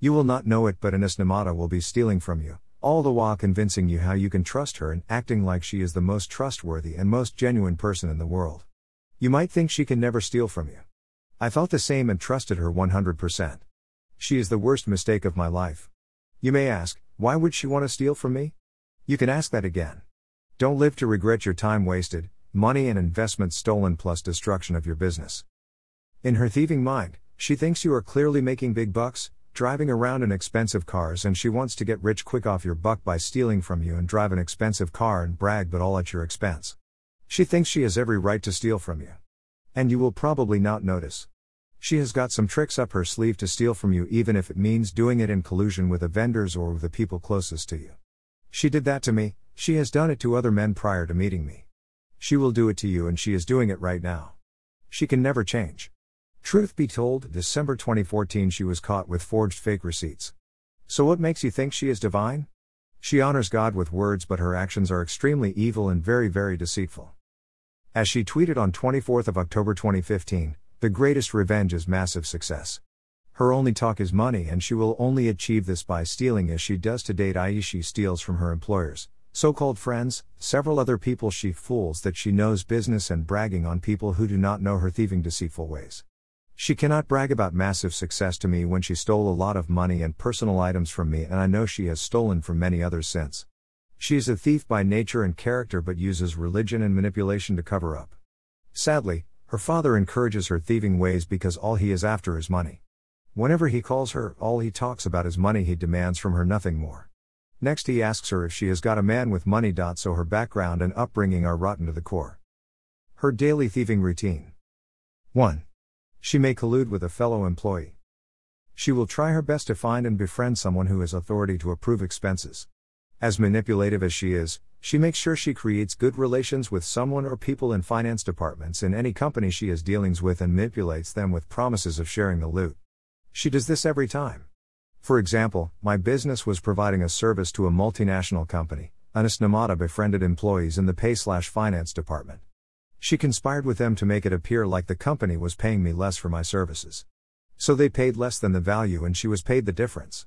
You will not know it, but Ines Namata will be stealing from you, all the while convincing you how you can trust her and acting like she is the most trustworthy and most genuine person in the world. You might think she can never steal from you. I felt the same and trusted her 100%. She is the worst mistake of my life. You may ask, why would she want to steal from me? You can ask that again. Don't live to regret your time wasted, money and investments stolen plus destruction of your business. In her thieving mind, she thinks you are clearly making big bucks, driving around in expensive cars, and she wants to get rich quick off your buck by stealing from you and drive an expensive car and brag, but all at your expense. She thinks she has every right to steal from you. And you will probably not notice. She has got some tricks up her sleeve to steal from you, even if it means doing it in collusion with the vendors or with the people closest to you. She did that to me, she has done it to other men prior to meeting me. She will do it to you, and she is doing it right now. She can never change. Truth be told, December 2014 she was caught with forged fake receipts. So what makes you think she is divine? She honors God with words but her actions are extremely evil and very very deceitful. As she tweeted on 24th of October 2015, the greatest revenge is massive success. Her only talk is money and she will only achieve this by stealing as she does to date i.e. she steals from her employers, so-called friends, several other people she fools that she knows business and bragging on people who do not know her thieving deceitful ways. She cannot brag about massive success to me when she stole a lot of money and personal items from me, and I know she has stolen from many others since. She is a thief by nature and character but uses religion and manipulation to cover up. Sadly, her father encourages her thieving ways because all he is after is money. Whenever he calls her, all he talks about is money, he demands from her nothing more. Next, he asks her if she has got a man with money. So her background and upbringing are rotten to the core. Her daily thieving routine 1. She may collude with a fellow employee. She will try her best to find and befriend someone who has authority to approve expenses. As manipulative as she is, she makes sure she creates good relations with someone or people in finance departments in any company she has dealings with and manipulates them with promises of sharing the loot. She does this every time. For example, my business was providing a service to a multinational company. Ines Namata befriended employees in the pay slash finance department. She conspired with them to make it appear like the company was paying me less for my services. So they paid less than the value and she was paid the difference.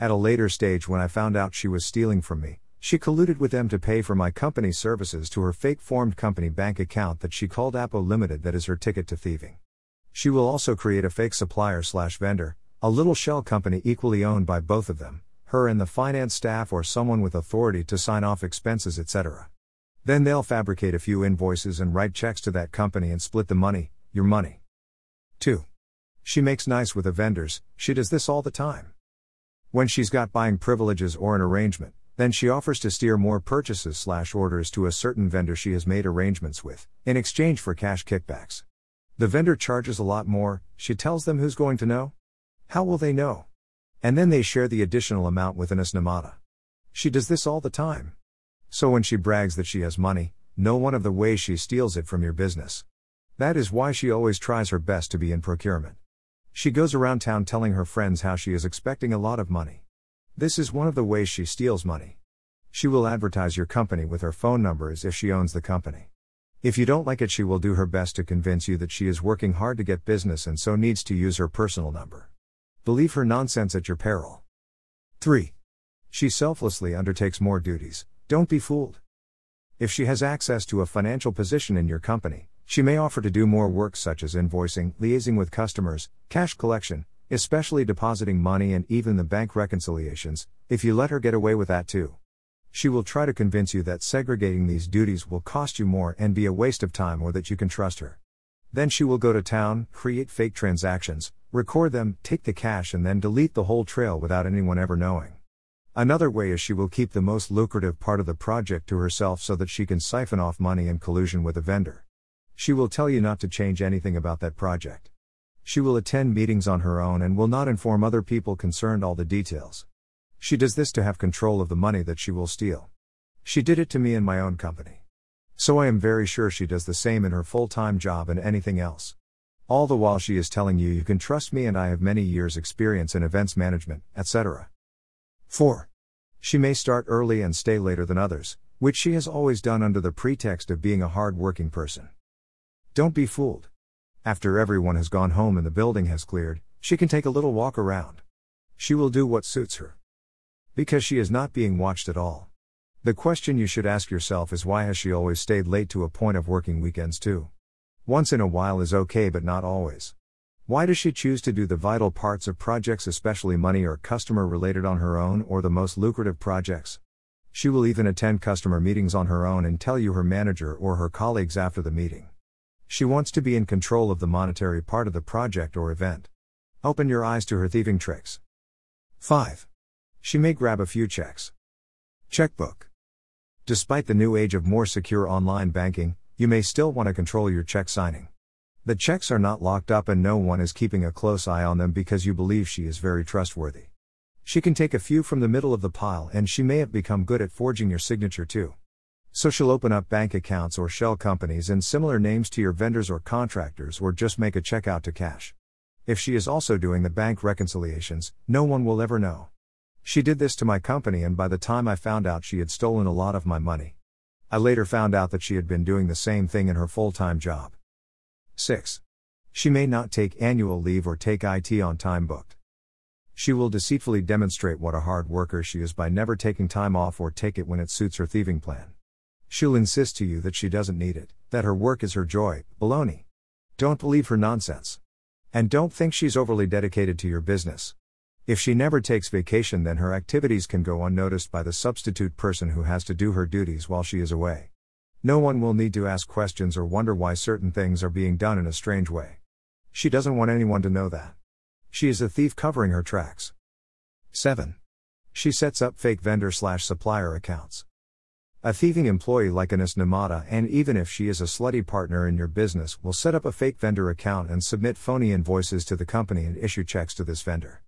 At a later stage, when I found out she was stealing from me, she colluded with them to pay for my company's services to her fake formed company bank account that she called Apo Limited, that is her ticket to thieving. She will also create a fake supplier slash vendor, a little shell company equally owned by both of them, her and the finance staff or someone with authority to sign off expenses, etc. Then they'll fabricate a few invoices and write checks to that company and split the money, your money. 2. She makes nice with the vendors, she does this all the time. When she's got buying privileges or an arrangement, then she offers to steer more purchases slash orders to a certain vendor she has made arrangements with, in exchange for cash kickbacks. The vendor charges a lot more, she tells them who's going to know? How will they know? And then they share the additional amount with Ines Namata. She does this all the time. So when she brags that she has money, know one of the ways she steals it from your business. That is why she always tries her best to be in procurement. She goes around town telling her friends how she is expecting a lot of money. This is one of the ways she steals money. She will advertise your company with her phone number as if she owns the company. If you don't like it, she will do her best to convince you that she is working hard to get business and so needs to use her personal number. Believe her nonsense at your peril. 3. She selflessly undertakes more duties, don't be fooled. If she has access to a financial position in your company, she may offer to do more work such as invoicing, liaising with customers, cash collection, especially depositing money and even the bank reconciliations, if you let her get away with that too. She will try to convince you that segregating these duties will cost you more and be a waste of time or that you can trust her. Then she will go to town, create fake transactions, record them, take the cash, and then delete the whole trail without anyone ever knowing. Another way is she will keep the most lucrative part of the project to herself so that she can siphon off money in collusion with a vendor. She will tell you not to change anything about that project. She will attend meetings on her own and will not inform other people concerned all the details. She does this to have control of the money that she will steal. She did it to me in my own company. So I am very sure she does the same in her full time job and anything else. All the while she is telling you you can trust me and I have many years' experience in events management, etc. 4. She may start early and stay later than others, which she has always done under the pretext of being a hard working person. Don't be fooled. After everyone has gone home and the building has cleared, she can take a little walk around. She will do what suits her. Because she is not being watched at all. The question you should ask yourself is why has she always stayed late to a point of working weekends too? Once in a while is okay, but not always. Why does she choose to do the vital parts of projects, especially money or customer related, on her own or the most lucrative projects? She will even attend customer meetings on her own and tell you her manager or her colleagues after the meeting. She wants to be in control of the monetary part of the project or event. Open your eyes to her thieving tricks. 5. She may grab a few checks. Checkbook. Despite the new age of more secure online banking, you may still want to control your check signing. The checks are not locked up and no one is keeping a close eye on them because you believe she is very trustworthy. She can take a few from the middle of the pile and she may have become good at forging your signature too. So she'll open up bank accounts or shell companies and similar names to your vendors or contractors or just make a check out to cash. If she is also doing the bank reconciliations, no one will ever know. She did this to my company and by the time I found out she had stolen a lot of my money. I later found out that she had been doing the same thing in her full time job. 6. She may not take annual leave or take IT on time booked. She will deceitfully demonstrate what a hard worker she is by never taking time off or take it when it suits her thieving plan. She'll insist to you that she doesn't need it, that her work is her joy, baloney. Don't believe her nonsense. And don't think she's overly dedicated to your business. If she never takes vacation, then her activities can go unnoticed by the substitute person who has to do her duties while she is away. No one will need to ask questions or wonder why certain things are being done in a strange way. She doesn't want anyone to know that. She is a thief covering her tracks. 7. She sets up fake vendor slash supplier accounts. A thieving employee like Anis Namata, and even if she is a slutty partner in your business, will set up a fake vendor account and submit phony invoices to the company and issue checks to this vendor.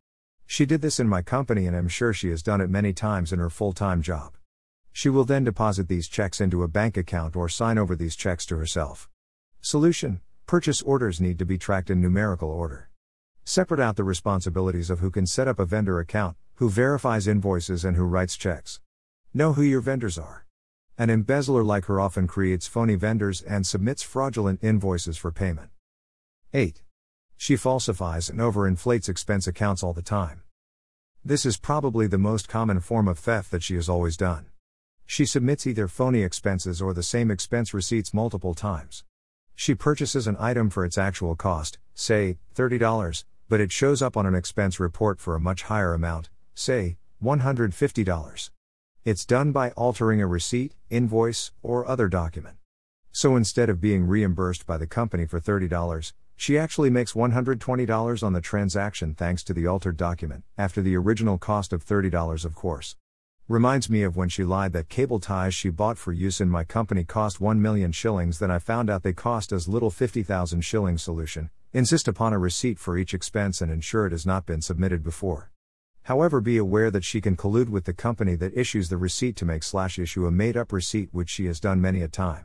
She did this in my company, and I'm sure she has done it many times in her full time job. She will then deposit these checks into a bank account or sign over these checks to herself. Solution Purchase orders need to be tracked in numerical order. Separate out the responsibilities of who can set up a vendor account, who verifies invoices, and who writes checks. Know who your vendors are. An embezzler like her often creates phony vendors and submits fraudulent invoices for payment. 8. She falsifies and overinflates expense accounts all the time. This is probably the most common form of theft that she has always done. She submits either phony expenses or the same expense receipts multiple times. She purchases an item for its actual cost, say, $30, but it shows up on an expense report for a much higher amount, say, $150. It's done by altering a receipt, invoice, or other document. So instead of being reimbursed by the company for $30, she actually makes $120 on the transaction thanks to the altered document, after the original cost of $30, of course. Reminds me of when she lied that cable ties she bought for use in my company cost 1 million shillings, then I found out they cost as little 50,000 shillings solution. Insist upon a receipt for each expense and ensure it has not been submitted before. However, be aware that she can collude with the company that issues the receipt to make slash issue a made up receipt, which she has done many a time.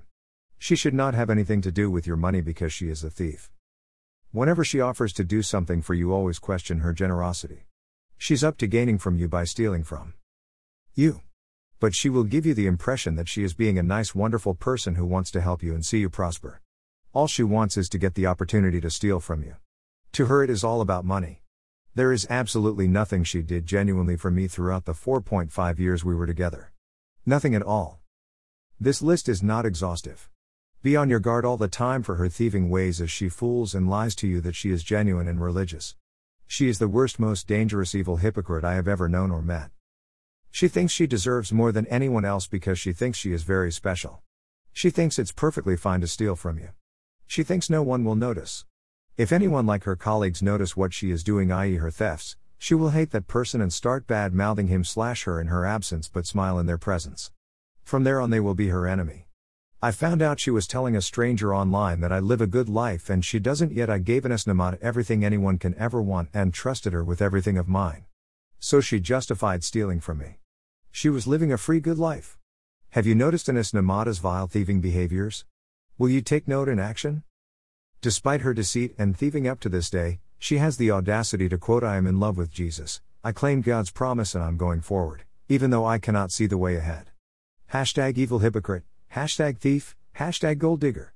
She should not have anything to do with your money because she is a thief. Whenever she offers to do something for you, always question her generosity. She's up to gaining from you by stealing from you. But she will give you the impression that she is being a nice, wonderful person who wants to help you and see you prosper. All she wants is to get the opportunity to steal from you. To her, it is all about money. There is absolutely nothing she did genuinely for me throughout the 4.5 years we were together. Nothing at all. This list is not exhaustive. Be on your guard all the time for her thieving ways as she fools and lies to you that she is genuine and religious. She is the worst, most dangerous evil hypocrite I have ever known or met. She thinks she deserves more than anyone else because she thinks she is very special. She thinks it's perfectly fine to steal from you. She thinks no one will notice. If anyone like her colleagues notice what she is doing, i.e., her thefts, she will hate that person and start bad mouthing him slash her in her absence but smile in their presence. From there on, they will be her enemy. I found out she was telling a stranger online that I live a good life and she doesn't yet. I gave Anis Namat everything anyone can ever want and trusted her with everything of mine. So she justified stealing from me. She was living a free good life. Have you noticed Anis Namata's vile thieving behaviors? Will you take note in action? Despite her deceit and thieving up to this day, she has the audacity to quote, I am in love with Jesus, I claim God's promise and I'm going forward, even though I cannot see the way ahead. Hashtag evil hypocrite, hashtag thief, hashtag gold digger.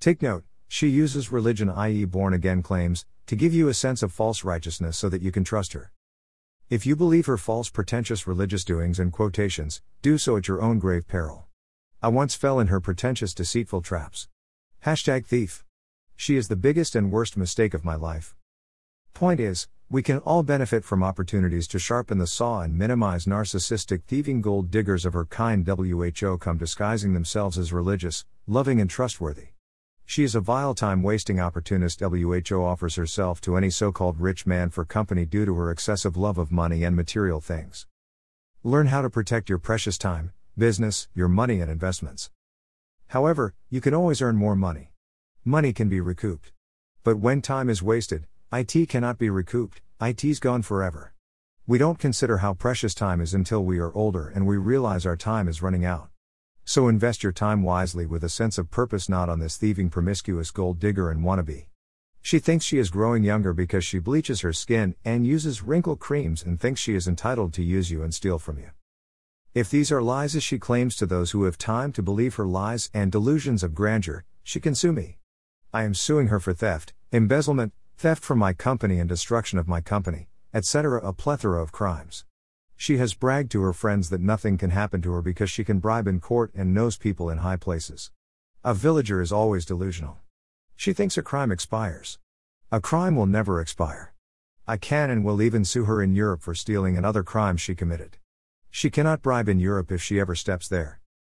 Take note, she uses religion, i.e., born again claims, to give you a sense of false righteousness so that you can trust her. If you believe her false pretentious religious doings and quotations, do so at your own grave peril. I once fell in her pretentious deceitful traps. Hashtag thief. She is the biggest and worst mistake of my life. Point is, we can all benefit from opportunities to sharpen the saw and minimize narcissistic thieving gold diggers of her kind WHO come disguising themselves as religious, loving and trustworthy. She is a vile time wasting opportunist WHO offers herself to any so called rich man for company due to her excessive love of money and material things. Learn how to protect your precious time, business, your money, and investments. However, you can always earn more money. Money can be recouped. But when time is wasted, IT cannot be recouped, IT's gone forever. We don't consider how precious time is until we are older and we realize our time is running out. So invest your time wisely with a sense of purpose, not on this thieving, promiscuous gold digger and wannabe. She thinks she is growing younger because she bleaches her skin and uses wrinkle creams and thinks she is entitled to use you and steal from you. If these are lies as she claims to those who have time to believe her lies and delusions of grandeur, she can sue me. I am suing her for theft, embezzlement, theft from my company and destruction of my company, etc., a plethora of crimes. She has bragged to her friends that nothing can happen to her because she can bribe in court and knows people in high places. A villager is always delusional. She thinks a crime expires. A crime will never expire. I can and will even sue her in Europe for stealing and other crimes she committed. She cannot bribe in Europe if she ever steps there.